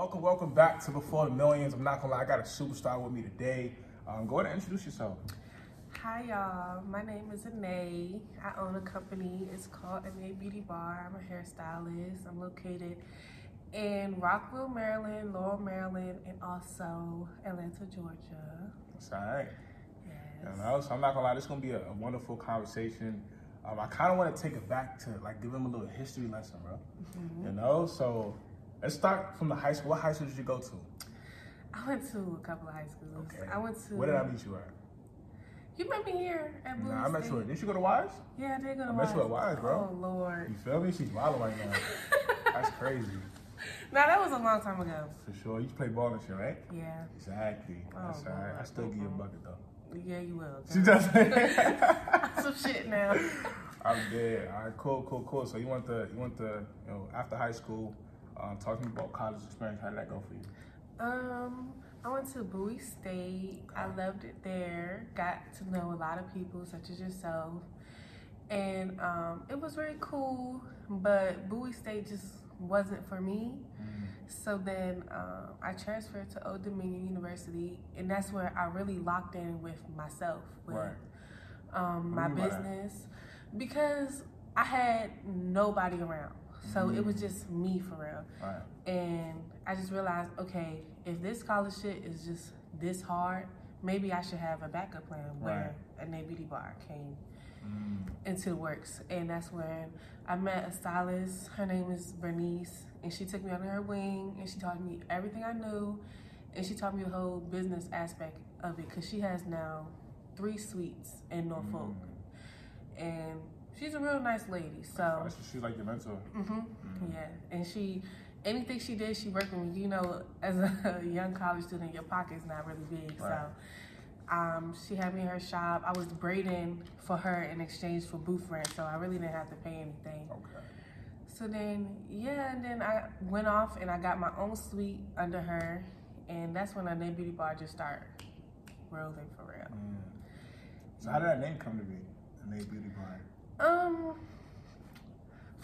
Welcome, welcome back to Before the Millions. I'm not gonna lie, I got a superstar with me today. Um, go ahead and introduce yourself. Hi y'all, my name is Anais. I own a company. It's called Anais Beauty Bar. I'm a hairstylist. I'm located in Rockville, Maryland, Laurel, Maryland, and also Atlanta, Georgia. That's all right. Yes. You know, so I'm not gonna lie, this is gonna be a, a wonderful conversation. Um, I kind of want to take it back to like give them a little history lesson, bro. Mm-hmm. You know, so let's start from the high school. What high school did you go to? I went to a couple of high schools. Okay. I went to. Where did I meet you at? You met me here at Blue Nah, I met State. you at. Did you go to Wise? Yeah, I did go to I met you at Wise. Wise, bro. Oh Lord. You feel me? She's wilding right now. That's crazy. Now that was a long time ago. For sure. You play ball and shit, right? Yeah. Exactly. Oh, That's all right. I still give you a bucket though. Yeah, you will. She does. Some shit now. I'm dead. All right, cool, cool, cool. So you went to you went to you know after high school, um, talking about college experience. How did that go for you? Um, I went to Bowie State. I loved it there. Got to know a lot of people, such as yourself, and um, it was very cool. But Bowie State just wasn't for me. So then um, I transferred to Old Dominion University, and that's where I really locked in with myself, with Right. um, my do you mean by that? business, because I had nobody around. So it was Mm. just me for real. Right. And I just realized, okay, if this college shit is just this hard, maybe I should have a backup plan where Anais Beauty Bar came Mm. into the works. And that's when I met a stylist. Her name is Bernice. And she took me under her wing and she taught me everything I knew. And she taught me the whole business aspect of it because she has now three suites in Norfolk. And she's a real nice lady. So. She's like your mentor. Mm-hmm. Yeah, and she, anything she did, she worked with me. You know, as a young college student, your pocket's not really big, Right. so um, she had me in her shop. I was braiding for her in exchange for booth rent, so I really didn't have to pay anything. Okay. So then, yeah, and then I went off and I got my own suite under her, and that's when Anais Beauty Bar just started rolling for real. Mm. So how did that name come to be? Anais Beauty Bar. Um,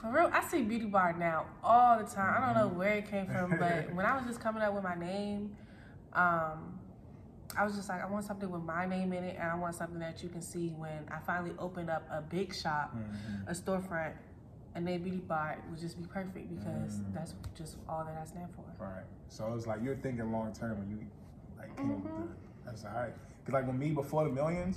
for real, I see beauty bar now all the time. I don't know where it came from, but when I was just coming up with my name, um, I was just like, I want something with my name in it, and I want something that you can see when I finally open up a big shop, Mm-hmm. a storefront, Anais beauty bar would just be perfect because Mm. that's just all that I stand for. Right. So it's like you're thinking long term when you like came Mm-hmm. with the. That's all right. Cause like with me before the 1000000s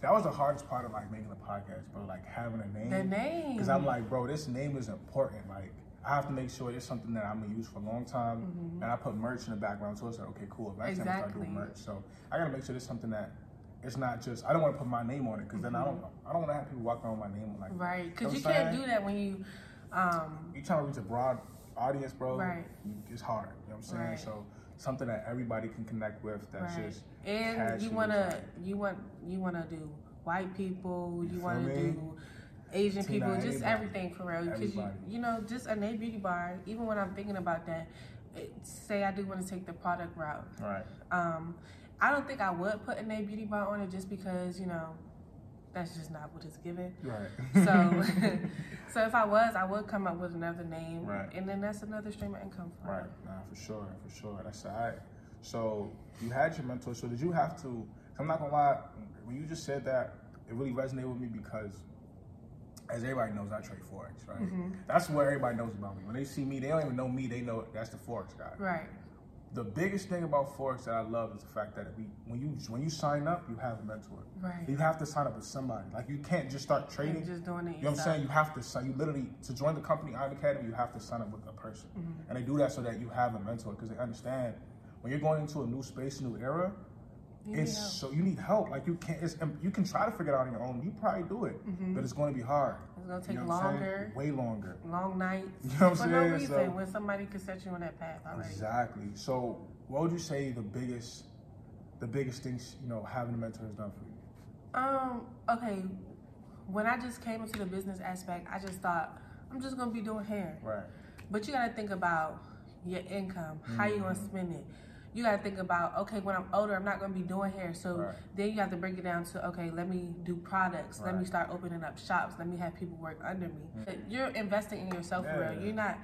that was the hardest part of like making a podcast, bro. Like having a name. The name. Because I'm like, bro, this name is important. Like, I have to make sure it's something that I'm gonna use for a long time. And I put merch in the background, so it's like, okay, cool. Eventually, I'm gonna start doing Mm-hmm. Merch. So I gotta make sure it's something that it's not just. I don't want to put my name on it because then I don't. I don't want to have people walk around with my name like. Mm-hmm. right, because you I'm can't do that when you. Um, You trying to reach a broad audience, bro. Right. It's hard. You know what I'm saying? Right. So something that everybody can connect with. That's Right. just. And you wanna like- you want you wanna do white people, you, wanna me? do Asian Tina, people, just everything for real. Because you you know, just Anais Beauty Bar, even when I'm thinking about that, it, say I do want to take the product route. Right. Um, I don't think I would put Anais Beauty Bar on it just because, you know, that's just not what it's given. Right. So so if I was, I would come up with another name. Right. And then that's another stream of income for Right. Nah, for sure, for sure. That's all right. So you had your mentor. So did you have to? I'm not gonna lie. When you just said that, it really resonated with me because, as everybody knows, I trade forex. Right. Mm-hmm. That's what everybody knows about me. When they see me, they don't even know me. They know that's the forex guy. Right. The biggest thing about forex that I love is the fact that we, when you when you sign up, you have a mentor. Right. You have to sign up with somebody. Like you can't just start trading. And just doing it You know what I'm saying? You have to sign. You literally to join the company IM Academy, you have to sign up with a person, Mm-hmm. and they do that so that you have a mentor because they understand when you're going into a new space, new era. You it's so you need help. Like you can't. It's, you can try to figure it out on your own. You probably do it, but it's going to be hard. Mm-hmm. It's gonna You take know what longer. way longer. long nights You know what I'm for no saying? reason So- when somebody could set you on that path already. Exactly. So, what would you say the biggest, the biggest things you know having a mentor has done for you? Um, okay, when I just came into the business aspect, I just thought I'm just gonna be doing hair. Right. But you gotta think about your income, how you gonna spend it. You gotta think about okay, when I'm older, I'm not gonna be doing hair. So Right. then you have to break it down to okay, let me do products. Let me start opening up shops. Let me have people work under me. Mm. You're investing in yourself Yeah. real. You're not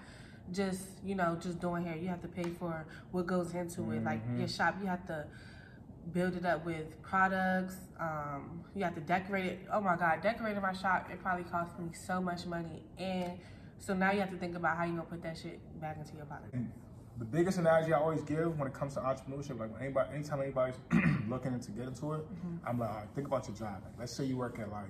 just you know just doing hair. You have to pay for what goes into it. Like your mm-hmm. shop, you have to build it up with products. Um, you have to decorate it. Oh my God, decorating my shop it probably cost me so much money, and so now you have to think about how you're gonna put that shit back into your pocket. Mm. The biggest analogy I always give when it comes to entrepreneurship, like when anybody, anytime anybody's looking to get into it, mm-hmm. I'm like, all right, think about your job. Like, let's say you work at like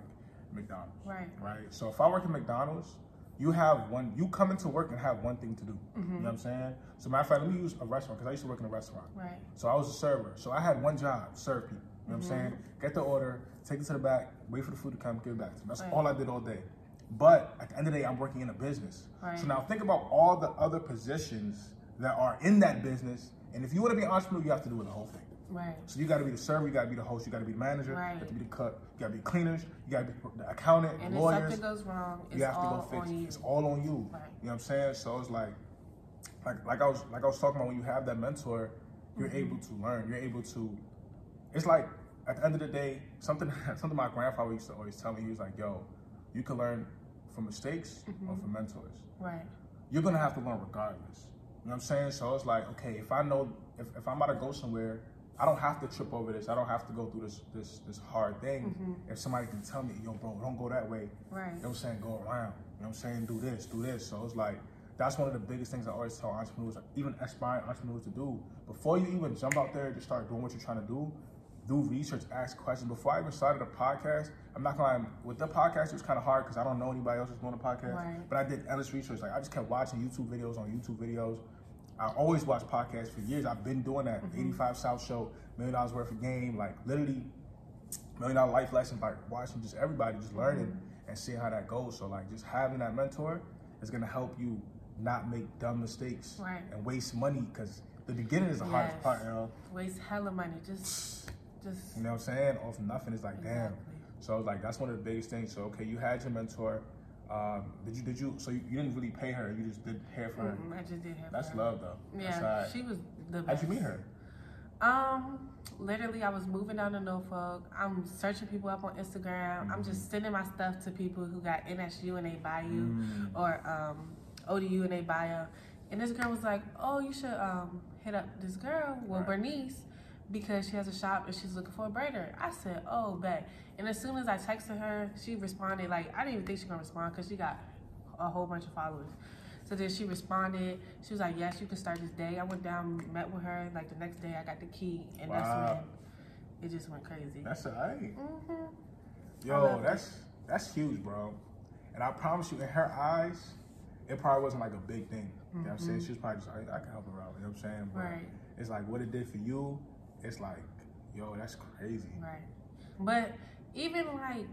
McDonald's, Right. Right. So if I work at McDonald's, you have one. You come into work and have one thing to do. You know mm-hmm. what I'm saying? So matter of fact, let me use a restaurant because I used to work in a restaurant. Right. So I was a server. So I had one job: serve people. You know what I'm mm-hmm. saying? Get the order, take it to the back, wait for the food to come, give it back to them. That's Right. all I did all day. But at the end of the day, I'm working in a business. Right. So now think about all the other positions that are in that business. And if you want to be an entrepreneur, you have to do the whole thing. Right. So you got to be the server, you got to be the host, you got to be the manager, you Right. have to be the cook, you got to be cleaners, you got to be the accountant, And if something goes wrong, it's you have to all go fix it. you. It's all on you. Right. You know what I'm saying? So it's like, like, like I was, like I was talking about when you have that mentor, you're Mm-hmm. able to learn. You're able to. It's like at the end of the day, something, something my grandfather used to always tell me. He was like, "Yo, you can learn from mistakes or Mm-hmm. from mentors. Right. You're gonna have to learn regardless." You know what I'm saying? So it's like, okay, if I know, if, if I'm about to go somewhere. I don't have to trip over this. I don't have to go through this this this hard thing. Mm-hmm. If somebody can tell me, yo, bro, don't go that way. Right. You know what I'm saying? Go around. You know what I'm saying? Do this, do this. So it's like that's one of the biggest things I always tell entrepreneurs, even aspiring entrepreneurs to do. Before you even jump out there just start doing what you're trying to do, do research, ask questions. Before I even started a podcast, I'm not gonna lie, with the podcast it was kind of hard because I don't know anybody else that's doing a podcast. Right. But I did endless research. Like I just kept watching YouTube videos on YouTube videos. I always watch podcasts for years. I've been doing that. 85 South Show, Million Dollars Worth of Game, like literally million dollar life Lesson by watching just everybody just learning Mm-hmm. and seeing how that goes. So like just having that mentor is gonna help you not make dumb mistakes Right. and waste money because the beginning is the hardest part, you know. Waste hella money. Just, just. You know what I'm saying? Off nothing, it's like damn. So I was like that's one of the biggest things. So okay, you had your mentor. Um, did you did you so you, you didn't really pay her? You just did hair for her. Mm-mm, I just did have. That's her. love though. Yeah, she was the How'd best. you meet her? Um, literally, I was moving down to Norfolk. I'm searching people up on Instagram. I'm just sending my stuff to people who got NSU in their bio Mm. or um, ODU in their bio. And this girl was like, "Oh, you should um, hit up this girl, well Right. Bernice, because she has a shop and she's looking for a braider." I said, "Oh, bet." And as soon as I texted her, she responded. Like I didn't even think she was gonna respond because she got a whole bunch of followers. So then she responded. She was like, "Yes, you can start this day." I went down, met with her. Like the next day, I got the key, and Wow. that's when it just went crazy. That's alright. hmm Yo, love it. that's that's huge, bro. And I promise you, in her eyes, it probably wasn't like a big thing. You know what I'm saying? She was probably just like, I can help her out. You know what I'm saying? But Mm-hmm. Right. it's like what it did for you, it's like, yo, that's crazy. Right. But even like,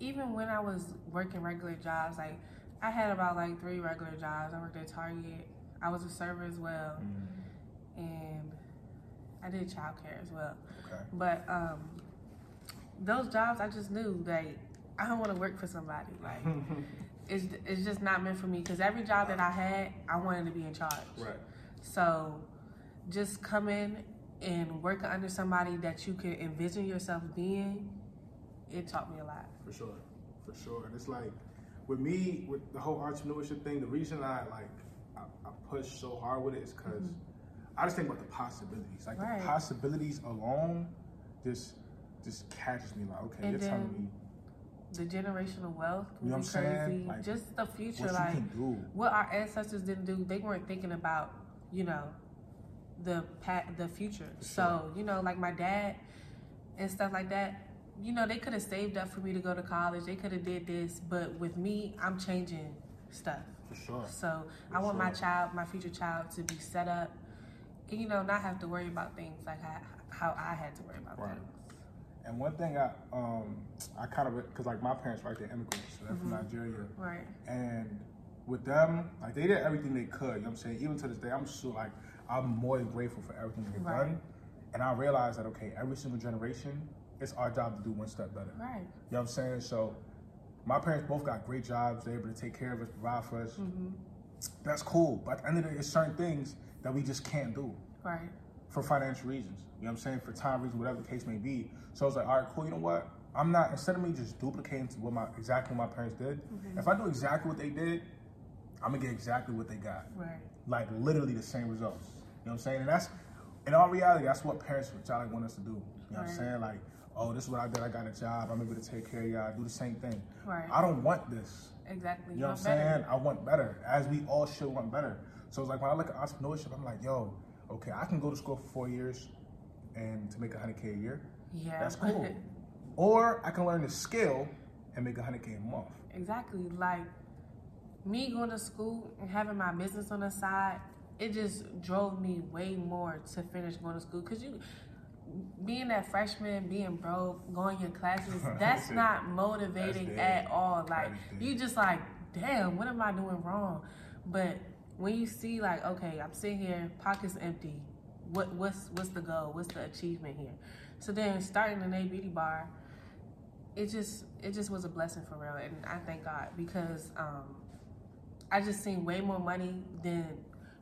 even when I was working regular jobs, like I had about like three regular jobs. I worked at Target. I was a server as well, Mm, and I did childcare as well. okay. But um, those jobs, I just knew like I don't want to work for somebody. Like it's it's just not meant for me. Because every job that I had, I wanted to be in charge. right. So just coming and working under somebody that you can envision yourself being, it taught me a lot. For sure. For sure. And it's like with me, with the whole entrepreneurship thing, the reason I like I, I push so hard with it is because mm-hmm. I just think about the possibilities. Like Right. the possibilities alone just just catches me like, okay, And you're telling me The generational wealth You know what I'm be saying? crazy. Like, Just the future, what like you can do. what our ancestors didn't do. They weren't thinking about, you know, the pat the future. So you know, like my dad and stuff like that. You know, they could have saved up for me to go to college. They could have did this, but with me, I'm changing stuff. For sure. So For I want my child, my future child, to be set up, and you know, not have to worry about things like how, how I had to worry about Right. things. And one thing I um I kind of because like my parents right they're immigrants, so they're from Nigeria, Right. and with them like they did everything they could. You know what I'm saying? Even to this day, I'm so like I'm more than grateful for everything they've Right. done, and I realized that okay, every single generation, it's our job to do one step better. Right. You know what I'm saying? So my parents both got great jobs. They're able to take care of us, provide for us. Mm-hmm. That's cool. But at the end of the day, it's certain things that we just can't do Right. for financial reasons. You know what I'm saying? For time reasons, whatever the case may be. So I was like, all right, cool. You know what? I'm not instead of me just duplicating to what my exactly what my parents did. If I do exactly what they did, I'm gonna get exactly what they got. Right. Like literally the same results. You know what I'm saying? And that's in all reality, that's what parents try to want us to do. You know what I'm saying? Like, oh, this is what I did. I got a job. I'm able to take care of y'all. Do the same thing. Right. I don't want this. Exactly. You know what I'm better. saying? I want better, as we all should want better. So it's like when I look at entrepreneurship, I'm like, yo, okay, I can go to school for four years and to make 100k a year. Yeah. That's cool. or I can learn the skill and make 100k a month. Exactly. Like me going to school and having my business on the side, it just drove me way more to finish going to school. Cause you, being that freshman, being broke, going your classes, that's That's not motivating dead. at all. Like That is dead. you just like, damn, what am I doing wrong? But when you see like, okay, I'm sitting here, pockets empty. What what's what's the goal? What's the achievement here? So then starting Anais Beauty Bar, it just it just was a blessing for real and i thank god because um i just seen way more money than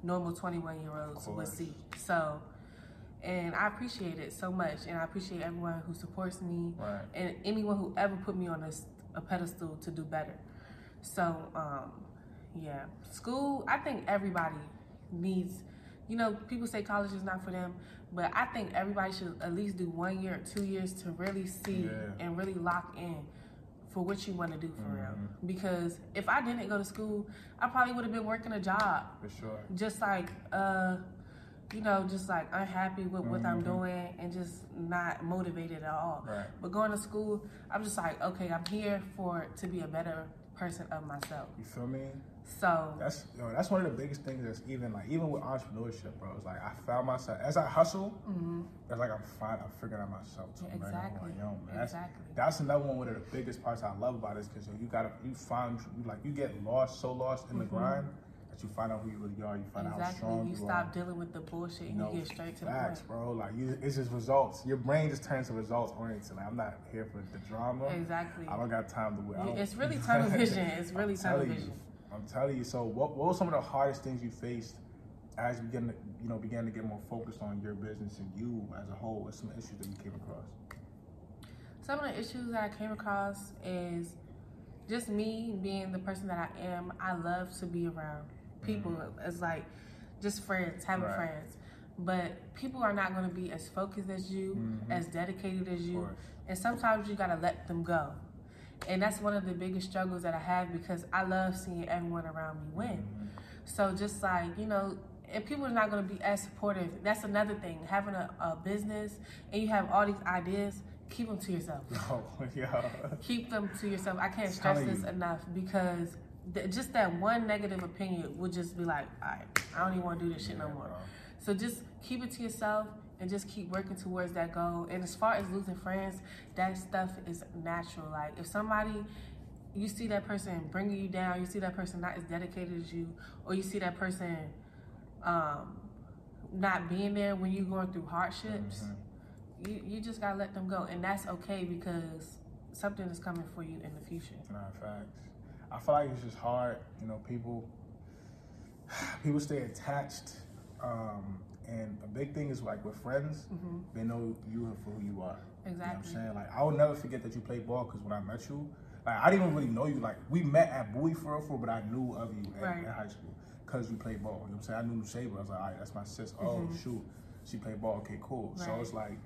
normal 21 year olds would see. So and i appreciate it so much and i appreciate everyone who supports me Right. and anyone who ever put me on a pedestal to do better. So um yeah. School i think everybody needs you know people say college is not for them but i think everybody should at least do one year or two years to really see Yeah. and really lock in for what you want to do for real Mm-hmm. because if i didn't go to school i probably would have been working a job For sure. just like uh you know just like unhappy with what i'm doing and just not motivated at all Right. but going to school i'm just like okay i'm here for to be a better person of myself You feel me? So That's yo, that's one of the biggest things that's even like even with entrepreneurship, bro. It's like I found myself as I hustle, it's like I'm fine, I'm figuring out myself too. Yeah. Mm-hmm. exactly. man, that's, Exactly. that's another one. One of the biggest parts I love about this because you gotta you find you like you get lost so lost in the grind that you find out who you really are. You find out how Mm-hmm. exactly strong you you stop are. dealing with the bullshit You and know, you get straight to the facts, bro. Like you, it's just results. Your brain just turns to results oriented. Like I'm not here for the drama. exactly I don't got time to wait. It's really tunnel vision it's really I'm tunnel telling vision You, I'm telling you. So, what, what were some of the hardest things you faced as you began to, you know, began to get more focused on your business and you as a whole? What's some issues that you came across? Some of the issues that I came across is just me being the person that I am. I love to be around people mm-hmm. as like just friends, having Right. friends. But people are not going to be as focused as you, mm-hmm. as dedicated as you, and sometimes you got to let them go. And that's one of the biggest struggles that I have because I love seeing everyone around me win. So just like you know, and people are not going to be as supportive. That's another thing. Having a, a business and you have all these ideas, keep them to yourself. Oh, yeah. Keep them to yourself. I can't stress this you. enough because th- just that one negative opinion would just be like, all right, I don't even want to do this shit no more. So just keep it to yourself and just keep working towards that goal. And as far as losing friends, that stuff is natural. Like if somebody you see that person bringing you down, you see that person not as dedicated as you, or you see that person um, not being there when you're going through hardships, Mm-hmm. you, you just gotta let them go. And that's okay because something is coming for you in the future. Nah, facts. I feel like it's just hard. You know, people people stay attached. Um, and a big thing is like with friends, they know you for who you are. You know what I'm Mm-hmm. Saying? Like I will never forget that you played ball because when I met you, like I didn't even really know you. Like we met at Bowie for real, for but I knew of you at, Right. at high school because you played ball. You know what I'm saying? I knew Saber. I was like, all right, that's my sis. Oh Mm-hmm. shoot, she played ball. Okay, cool. So Right. it's like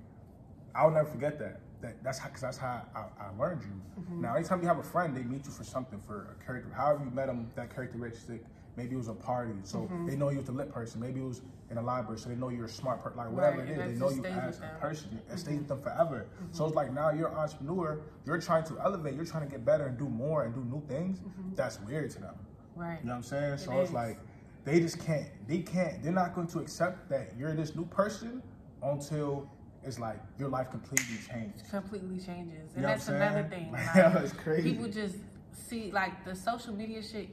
I'll never forget that. That that's how, cause that's how I, I learned you. Mm-hmm. Now, anytime you have a friend, they meet you for something, for a character. However you met them, that characteristic. Maybe it was a party, so Mm-hmm. they know you was the lit person. Maybe it was in a library, so they know you're a smart person. Like whatever Right, it is, they know you as a. Mm-hmm. person. It stays with them forever. So it's like now you're an entrepreneur. You're trying to elevate. You're trying to get better and do more and do new things. That's weird to them. Right. You know what I'm saying? So It it's is. like they just can't. They can't. They're not going to accept that you're this new person until it's like your life completely changes. completely changes. You And know that's another thing. Like, it's crazy. People just see like the social media shit.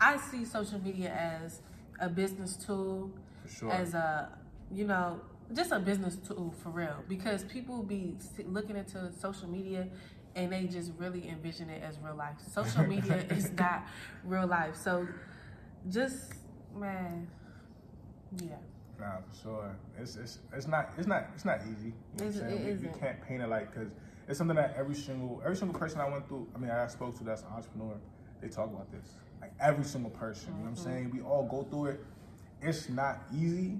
I see social media as a business tool, For sure. as a you know just a business tool for real. Because people be looking into social media and they just really envision it as real life. Social media is not real life. So just man, yeah. Nah, for sure. It's it's it's not it's not it's not easy. You know what I'm It's- saying? it We- we, can't paint it like because it's something that every single every single person I went through. I mean, I spoke to that's an entrepreneur. They talk about this Like every single person. You know what I'm mm-hmm. saying? We all go through it. It's not easy.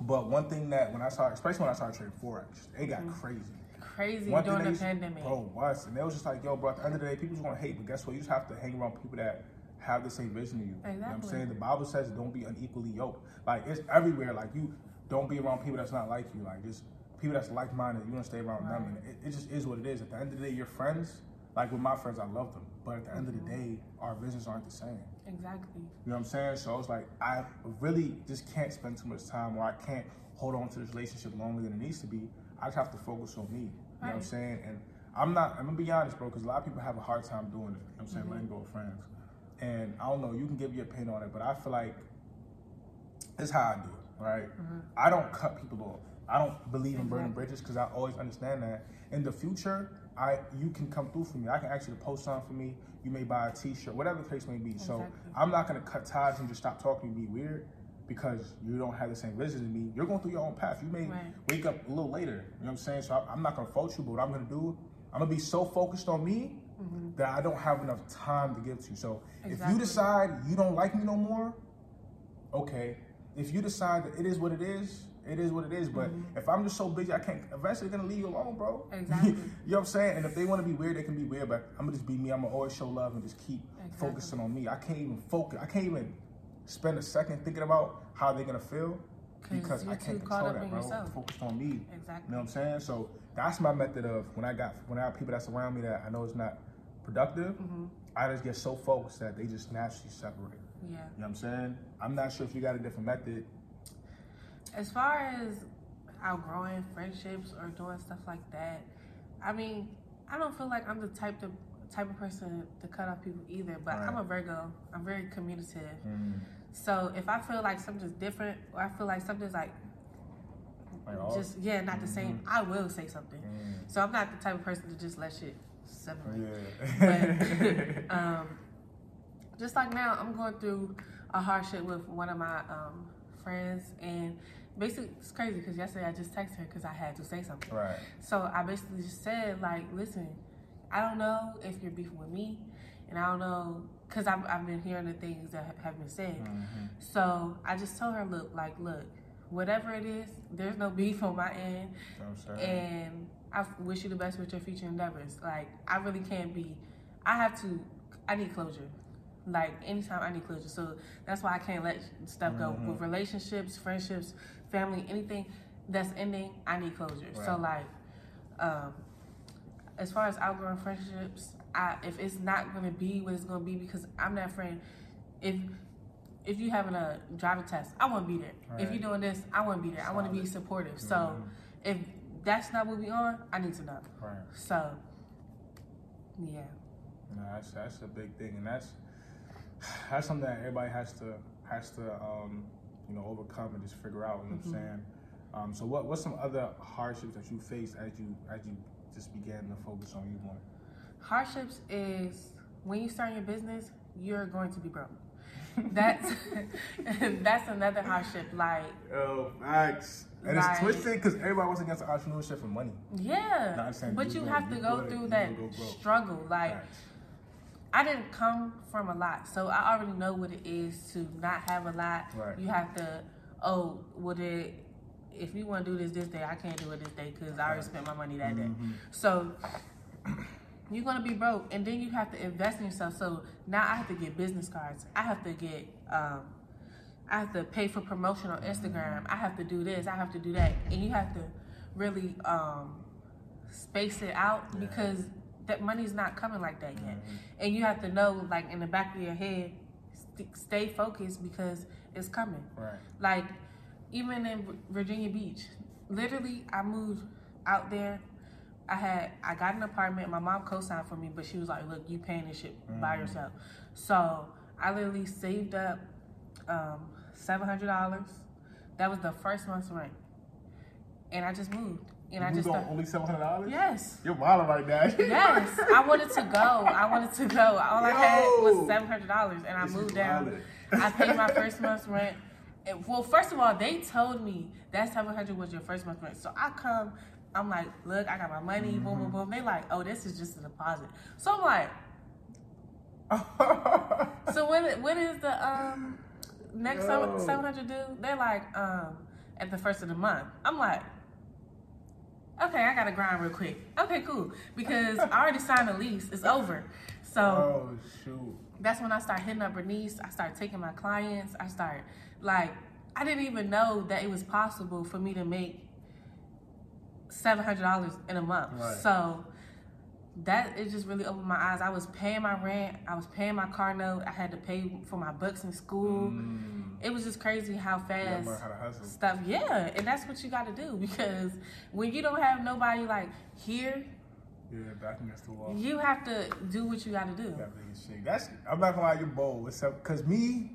But one thing that when I started, especially when I started trading forex, it got mm-hmm. crazy. Crazy One during the they- pandemic. Bro, was and they was just like, yo, bro. At the end of the day, people's gonna hate, but guess what? You just have to hang around people that have the same vision as you. You know what I'm saying? The Bible says don't be unequally yoked. Like it's everywhere. Like you don't be around people that's not like you. Like just people that's like minded. You to stay around them, and it, it just is what it is. At the end of the day, your friends. Like with my friends, I love them, but at the end of the day, our visions aren't the same. Exactly. You know what I'm saying? So it's like I really just can't spend too much time, or I can't hold on to this relationship longer than it needs to be. I just have to focus on me. You know what I'm saying? And I'm not. I'm gonna be honest, bro, because a lot of people have a hard time doing it. You know what I'm saying? Letting mm-hmm. go of friends. And I don't know. You can give your opinion on it, but I feel like this is how I do it. Right? Mm-hmm. I don't cut people off. I don't believe in burning bridges because I always understand that in the future, I you can come through for me. I can ask you to post something for me. You may buy a T-shirt, whatever the case may be. So I'm not gonna cut ties and just stop talking to be weird, because you don't have the same vision as me. You're going through your own path. You may Right. wake up a little later. You know what I'm saying? So I- I'm not gonna fault you, but what I'm gonna do, I'm gonna be so focused on me mm-hmm. that I don't have enough time to give to you. So if you decide you don't like me no more, okay. If you decide that it is what it is, it is what it is. But if I'm just so busy, I can't. Eventually, gonna leave you alone, bro. Exactly. you know what I'm saying? And if they want to be weird, they can be weird. But I'm gonna just be me. I'm gonna always show love and just keep Exactly. focusing on me. I can't even focus. I can't even spend a second thinking about how they're gonna feel because I can't control that, bro. yourself. Focused on me. Exactly. You know what I'm saying? So that's my method of when I got when I have people that's around me that I know is not productive. Mm-hmm. I just get so focused that they just naturally separate. Yeah. You know what I'm saying? I'm not sure if you got a different method. As far as outgrowing friendships or doing stuff like that, I mean, I don't feel like I'm the type to type of person to cut off people either. But I'm a Virgo. I'm very communicative. So if I feel like something's different, or I feel like something's like Like just yeah, not the same, I will say something. Mm. So I'm not the type of person to just let shit separate. Yeah. But um, just like now, I'm going through a hardship with one of my um, friends, and basically it's crazy because yesterday I just texted her because I had to say something. right. So I basically just said like, listen, I don't know if you're beefing with me, and I don't know because I've, I've been hearing the things that have- been said. Mhm. So I just told her, look, like, look, whatever it is, there's no beef on my end, You know what I'm saying? and I wish you the best with your future endeavors. Like, I really can't be. I have to. I need closure. Like anytime I need closure, so that's why I can't let stuff go Mhm. with relationships, friendships, family, anything that's ending. I need closure. So like, um, as far as outgrowing friendships, I if it's not gonna be what it's gonna be because I'm that friend. If if you having a driving test, I want to be there. If you're doing this, I want to be there. I want to be supportive. So Mhm. if that's not what we on, I need to know. Right. So yeah, No, that's that's a big thing, and that's that's something that everybody has to has to um, you know overcome and just figure out. You know Mm-hmm. what I'm saying? Um, so what what's some other hardships that you faced as you as you just began to focus on you more? hardships is when you start your business, you're going to be broke. That's that's another hardship. Like Oh, facts. And Like- it's twisted because everybody wants against entrepreneurship for money. yeah, No, but you you have to go go- through you that go struggle. Like Facts. I didn't come from a lot, so I already know what it is to not have a lot. Right. You have to, oh, would it? If you want to do this this day, I can't do it this day because I already spent my money that day. Mhm. So you're gonna be broke, and then you have to invest in yourself. So now I have to get business cards. I have to get. Um, I have to pay for promotion on Instagram. I have to do this. I have to do that, and you have to really um, space it out Yeah. because that money's not coming like that yet. Mhm. And you have to know, like in the back of your head, st- stay focused because it's coming. Right. Like even in Virginia Beach, literally, I moved out there. I had I got an apartment. My mom co-signed for me, but she was like, "Look, you paying this shit by Mm. yourself." So I literally saved up um, seven hundred dollars. That was the first month's rent, and I just moved. And I just only seven hundred dollars. yes. You're wilding right now. Yes, I wanted to go. I wanted to go. All I had was seven hundred dollars, and I This moved down. I paid my first month's rent. And- well, first of all, they told me that seven hundred was your first month's rent. So I come, I'm like, look, I got my money. Boom, Mm-hmm. boom, boom. They like, oh, this is just a deposit. So I'm like, so what? What is the um next Yo. seven hundred due? They're like um at the first of the month. I'm like, okay, I gotta grind real quick. Okay, cool, because I already signed a lease. It's over. So oh shoot. that's when I start hitting up Bernice. I start taking my clients. I start like I didn't even know that it was possible for me to make seven hundred dollars in a month. Right. So that it just really opened my eyes. I was paying my rent. I was paying my car note. I had to pay for my books in school. Mm. It was just crazy how fast how stuff. Yeah, and that's what you got to do because when you don't have nobody like here, Yeah, back against the wall. you have to do what you got to do. That big shit. That's I'm not gonna lie, you're bold. Except cause me,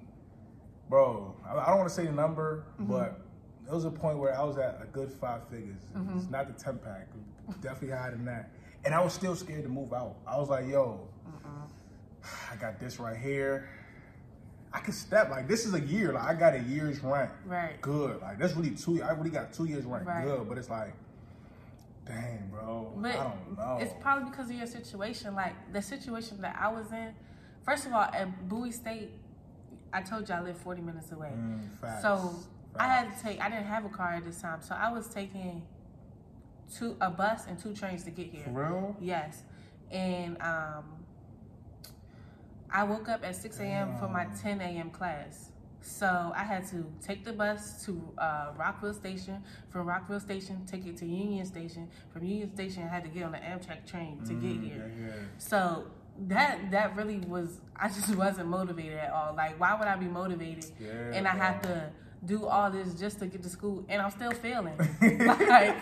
bro, I, I don't want to say the number, Mm-hmm. but there was a point where I was at a good five figures. Mm-hmm. It's not the ten pack, definitely higher than that. And I was still scared to move out. I was like, yo, I got this right here. I can step like this is a year. Like I got a year's rent. Right. Good. Like that's really two. I really got two years rent. Right. Good. But it's like, dang, bro. But I don't know. it's probably because of your situation. Like the situation that I was in. First of all, at Bowie State, I told you I live 40 minutes away. Mm, facts. So I had to take. I didn't have a car at this time, so I was taking two a bus and two trains to get here. For real. Yes, and um, I woke up at 6 a.m. for my 10 a.m. class. So I had to take the bus to uh, Rockville Station. From Rockville Station, take it to Union Station. From Union Station, I had to get on the Amtrak train to get Mm, here. Yeah, yeah. So that that really was. I just wasn't motivated at all. Like, why would I be motivated? Yeah, and I have to do all this just to get to school, and I'm still failing. like,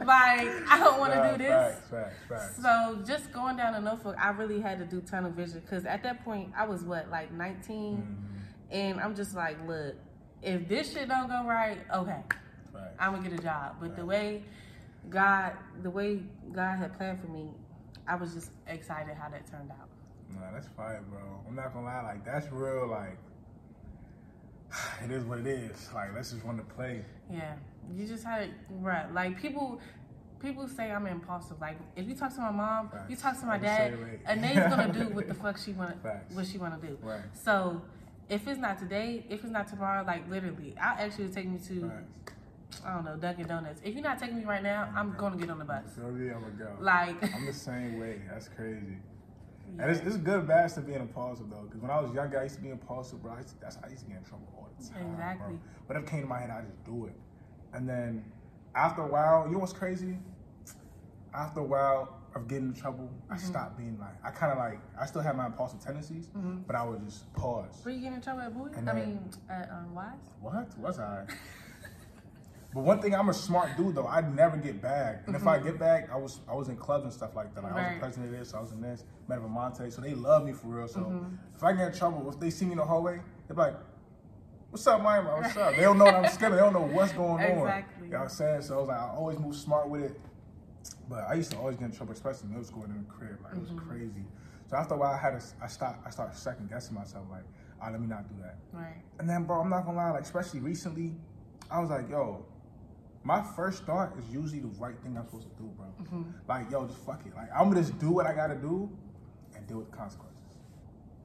like I don't want to do this. Facts, facts, facts. So just going down to Norfolk, I really had to do tunnel vision because at that point I was what like 19, Mhm, and I'm just like, look, if this shit don't go right, okay, facts. I'm gonna get a job. But the way God, the way God had planned for me, I was just excited how that turned out. Nah, that's fire, bro. I'm not gonna lie, like that's real. Like it is what it is. Like let's just run the play. Yeah, you just had right. Like people. People say I'm impulsive. Like if you talk to my mom, you talk to my dad. Anais's gonna do what the fuck she wanna, Facts. what she wanna do. Right. So if it's not today, if it's not tomorrow, like literally, I'll actually take me to Facts. I don't know Dunkin' Donuts. If you're not taking me right now, I'm gonna get on the bus. So yeah, I'm gonna go. Like I'm the same way. That's crazy. And it's, it's good bad to being impulsive though, because when I was younger, I used to be impulsive, bro. I to, that's how I used to get in trouble all the time. Exactly. Bro. Whatever came to my head, I just do it. And then after a while, you know what's crazy? After a while of getting in trouble, I Mm-hmm. stopped being like, I kind of like, I still have my impulsive tendencies, but I would just pause. were you getting in trouble at Bowie? I mean, at um, Wise? What was I? but one thing, I'm a smart dude though. I'd never get bagged, and if I mm-hmm. get bagged, I was I was in clubs and stuff like that. Like, I was the president of this, I was in this, Medal Monte, so they love me for real. So mm-hmm. if I get in trouble, if they see me in the hallway, they're like, "What's up, Mike? What's up?" They don't know that I'm scared. They don't know what's going on. Exactly. You know what I'm saying? So I was like, I always move smart with it. But I used to always get in trouble, especially middle school and in the crib. Like it was mm-hmm. crazy. So after a while, I had to, I stopped, I started second guessing myself. Like, ah, let me not do that. Right. And then, bro, I'm not gonna lie, like, especially recently, I was like, yo, my first thought is usually the right thing I'm supposed to do, bro. Mm-hmm. Like, yo, just fuck it. Like, I'm gonna just do what I gotta do and deal with the consequences.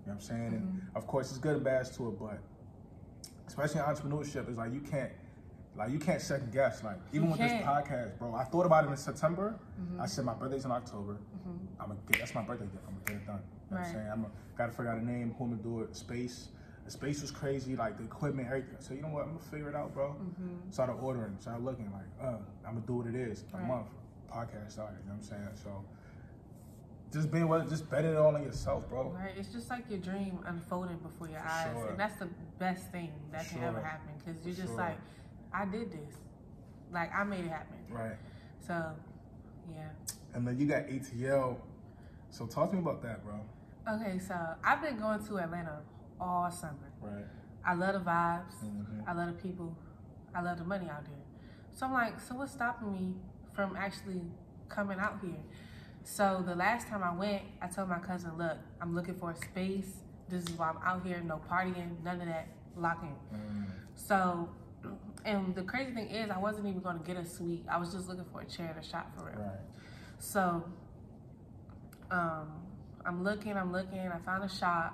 You know what I'm saying? And Mm-hmm. of course, it's good and bad to it, but especially in entrepreneurship, it's like you can't, like, you can't second guess. Like, even You with can't. this podcast, bro, I thought about it in September. Mm-hmm. I said my birthday's in October. I'm gonna get that's my birthday gift. I'm gonna get it done. You know what I'm saying? I'm gonna, gotta figure out a name, who I'm gonna do it, space. The space was crazy, like the equipment, everything. So you know what? I'm gonna figure it out, bro. Started ordering, started looking, like, uh, I'm gonna do what it is. A month, podcast started. You know what I'm saying? So just being well, just bet it all on yourself, bro. Right. It's just like your dream unfolding before your For eyes, sure. and that's the best thing that can ever happen because you're For just sure. like, I did this, like I made it happen. Right. So, yeah. And then you got ATL. So talk to me about that, bro. Okay, so I've been going to Atlanta all summer. Right. I love the vibes. Mhm. I love the people. I love the money out there. So I'm like, so what's stopping me from actually coming out here? So the last time I went, I told my cousin, look, I'm looking for a space. This is why I'm out here. No partying, none of that. Lock in. Mm, So, and the crazy thing is, I wasn't even going to get a suite. I was just looking for a chair and a shot for real. right. So, um, I'm looking, I'm looking. I found a shop.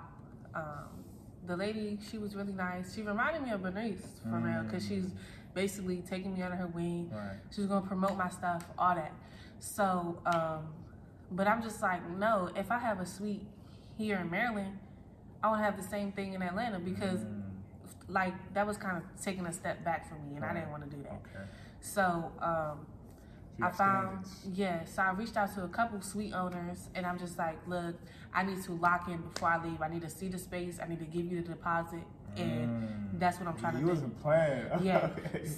Um, the lady, she was really nice. She reminded me of Bernice for mm. real, because she's basically taking me under her wing. Right. She was gonna promote my stuff, all that. So, um, but I'm just like, no. If I have a suite here in Maryland, I want to have the same thing in Atlanta because, mm. like, that was kind of taking a step back for me, and right. I didn't want to do that. Okay. So, um, I found standards. yeah, so I reached out to a couple suite owners and I'm just like, look, I need to lock in before I leave. I need to see the space. I need to give you the deposit, and mm. that's what I'm trying you to do. You wasn't playing. Yeah.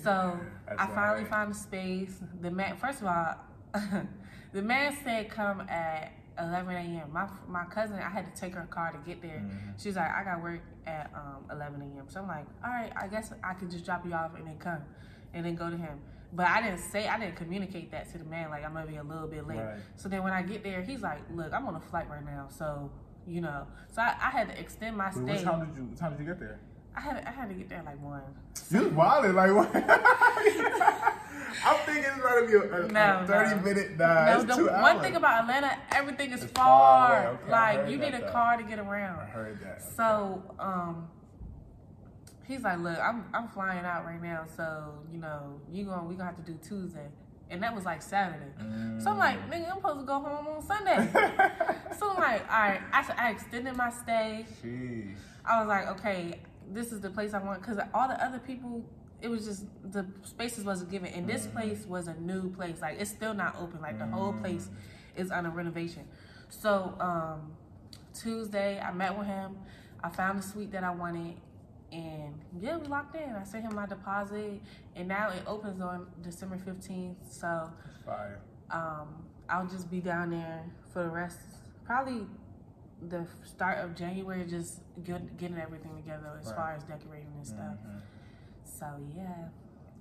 so I finally right. found the space. The man, first of all, the man said come at 11 a.m. My my cousin, I had to take her car to get there. Mm-hmm. She was like, I got work at um, 11 a.m. So I'm like, all right, I guess I could just drop you off and then come, and then go to him. But I didn't say I didn't communicate that to the man like I'm gonna be a little bit late. Right. So then when I get there, he's like, "Look, I'm on a flight right now, so you know." So I, I had to extend my stay. What time did you? What time did you get there? I had I had to get there like one. You was wilding like what? I'm thinking it's gonna be a, a, no, a 30 no. minute nah, no, the one hours. thing about Atlanta, everything is it's far. far okay, like you need a though. car to get around. I heard that. Okay. So um he's like, look, I'm I'm flying out right now, so you know you going we gonna have to do Tuesday, and that was like Saturday. Mm. So I'm like, mm. nigga, I'm supposed to go home on Sunday. so I'm like, all right, I I extended my stay. Sheesh. I was like, okay, this is the place I want because all the other people. It was just the spaces wasn't given, and this mm. place was a new place. Like it's still not open. Like the whole place mm. is under renovation. So um, Tuesday, I met with him. I found the suite that I wanted and yeah, we locked in. I sent him my deposit, and now it opens on December fifteenth. So, fire. Um, I'll just be down there for the rest, probably the start of January, just get, getting everything together as right. far as decorating and stuff. Mm-hmm. So yeah.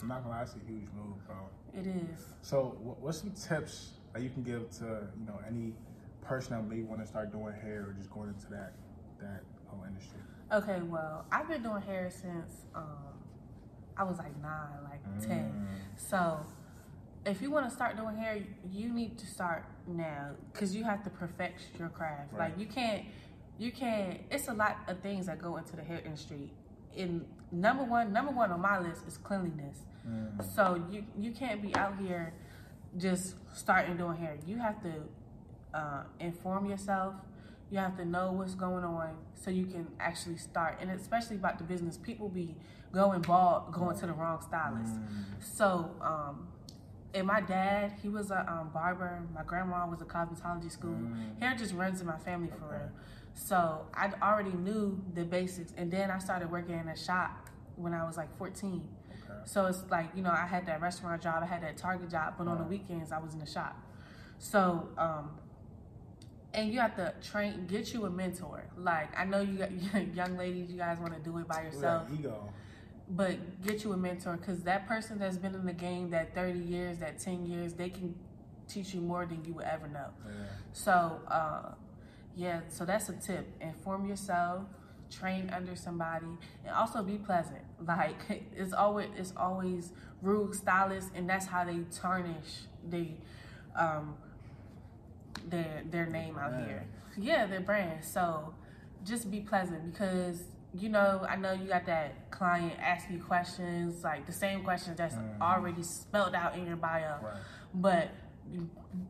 I'm not gonna lie, it's a huge move, bro. It is. So, what's some tips that you can give to you know any person that may want to start doing hair or just going into that that whole industry? Okay, well, I've been doing hair since um, I was like nine, like mm. ten. So if you want to start doing hair, you need to start now because you have to perfect your craft. Right. Like you can't, you can't. It's a lot of things that go into the hair industry. In number one, number one on my list is cleanliness. Mm. So you you can't be out here just starting doing hair. You have to uh, inform yourself you have to know what's going on so you can actually start. And especially about the business, people be going bald, going to the wrong stylist. Mm. So, um, and my dad, he was a um, barber. My grandma was a cosmetology school. Mm. Hair just runs in my family for real. So I already knew the basics. And then I started working in a shop when I was like 14. Okay. So it's like, you know, I had that restaurant job, I had that Target job, but on the weekends I was in the shop. So um, and you have to train, get you a mentor. Like I know you got young ladies, you guys want to do it by yourself. ego. But get you a mentor because that person that's been in the game that 30 years, that 10 years, they can teach you more than you would ever know. Yeah. So, uh, yeah, so that's a tip. Inform yourself, train under somebody, and also be pleasant. Like it's always it's always rude stylists, and that's how they tarnish the um, their their name out brand. here. Yeah, their brand. So just be pleasant because you know I know you got that client ask you questions like the same questions that's mm-hmm. already spelled out in your bio, right. but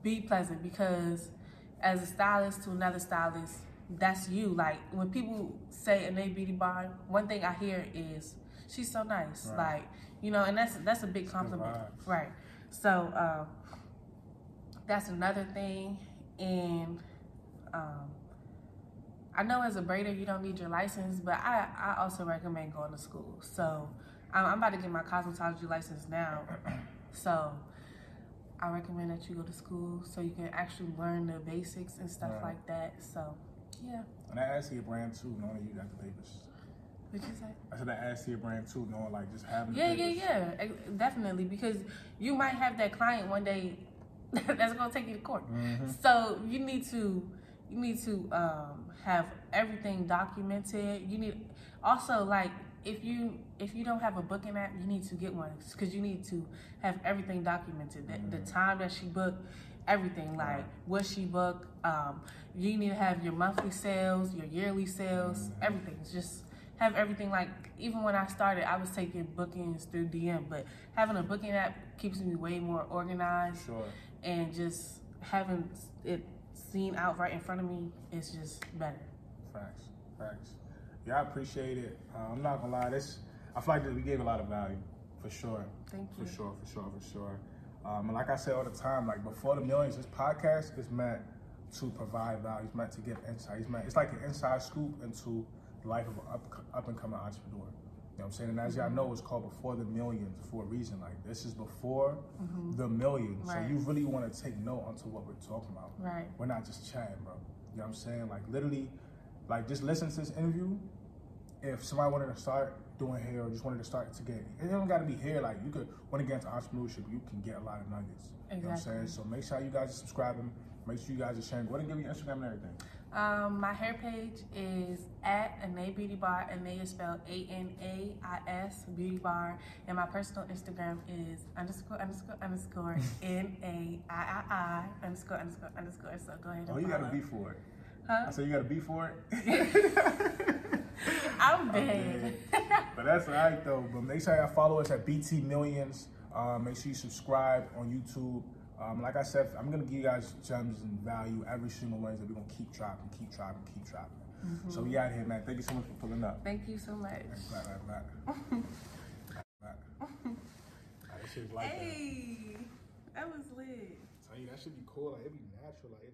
be pleasant because as a stylist to another stylist, that's you. Like when people say in a beauty bar, one thing I hear is she's so nice. Right. Like you know, and that's that's a big compliment, right? So um, that's another thing and um, I know as a braider you don't need your license, but I, I also recommend going to school. So I'm, I'm about to get my cosmetology license now. So I recommend that you go to school so you can actually learn the basics and stuff right. like that. So yeah. And I asked your brand too, knowing you got the papers. What'd you say? I said I asked your brand too, knowing like just having. Yeah, yeah, yeah, definitely because you might have that client one day that's gonna take you to court. Mm-hmm. So you need to you need to um, have everything documented. You need also like if you if you don't have a booking app, you need to get one because you need to have everything documented. The, the time that she booked, everything like what she booked. Um, you need to have your monthly sales, your yearly sales, everything. Just have everything like even when I started, I was taking bookings through DM, but having a booking app keeps me way more organized Sure. and just having it seen out right in front of me is just better. Facts. Facts. Yeah, I appreciate it. Uh, I'm not gonna lie, this I feel like we gave a lot of value for sure. Thank you. For sure, for sure, for sure. Um, and like I say all the time, like before the millions, this podcast is meant to provide value. It's meant to give insight. It's meant it's like an inside scoop into the life of an up, up and coming entrepreneur. Know what I'm saying? And as y'all know, it's called Before the Millions for a reason. Like this is before mm-hmm. the millions. Right. So you really want to take note onto what we're talking about. Right. We're not just chatting, bro. You know what I'm saying? Like literally, like just listen to this interview. If somebody wanted to start doing hair or just wanted to start to get, it don't got to be hair. Like you could want to get into entrepreneurship, you can get a lot of nuggets. You know what I'm saying? So make sure you guys are subscribing. Make sure you guys are sharing. Go ahead and give me Instagram and everything. Um, my hair page is at Anais Beauty Bar. Anais is spelled A N A I S Beauty Bar, and my personal Instagram is underscore underscore underscore N A I I I underscore underscore underscore. So go ahead. And Oh, you got a follow. For it. Huh? I said you got a B for it. I'm bad. but that's all right though. But make sure y'all follow us at BT Millions. Uh, make sure you subscribe on YouTube. Um, like I said, I'm gonna give you guys gems and value every single Wednesday. We're gonna keep dropping, keep dropping, keep dropping. So we out here, man. Thank you so much for pulling up. Thank you so much. Back. Back. That shit's like. Hey, that was lit. Tell you that should be cool. Like it'd be natural. Like.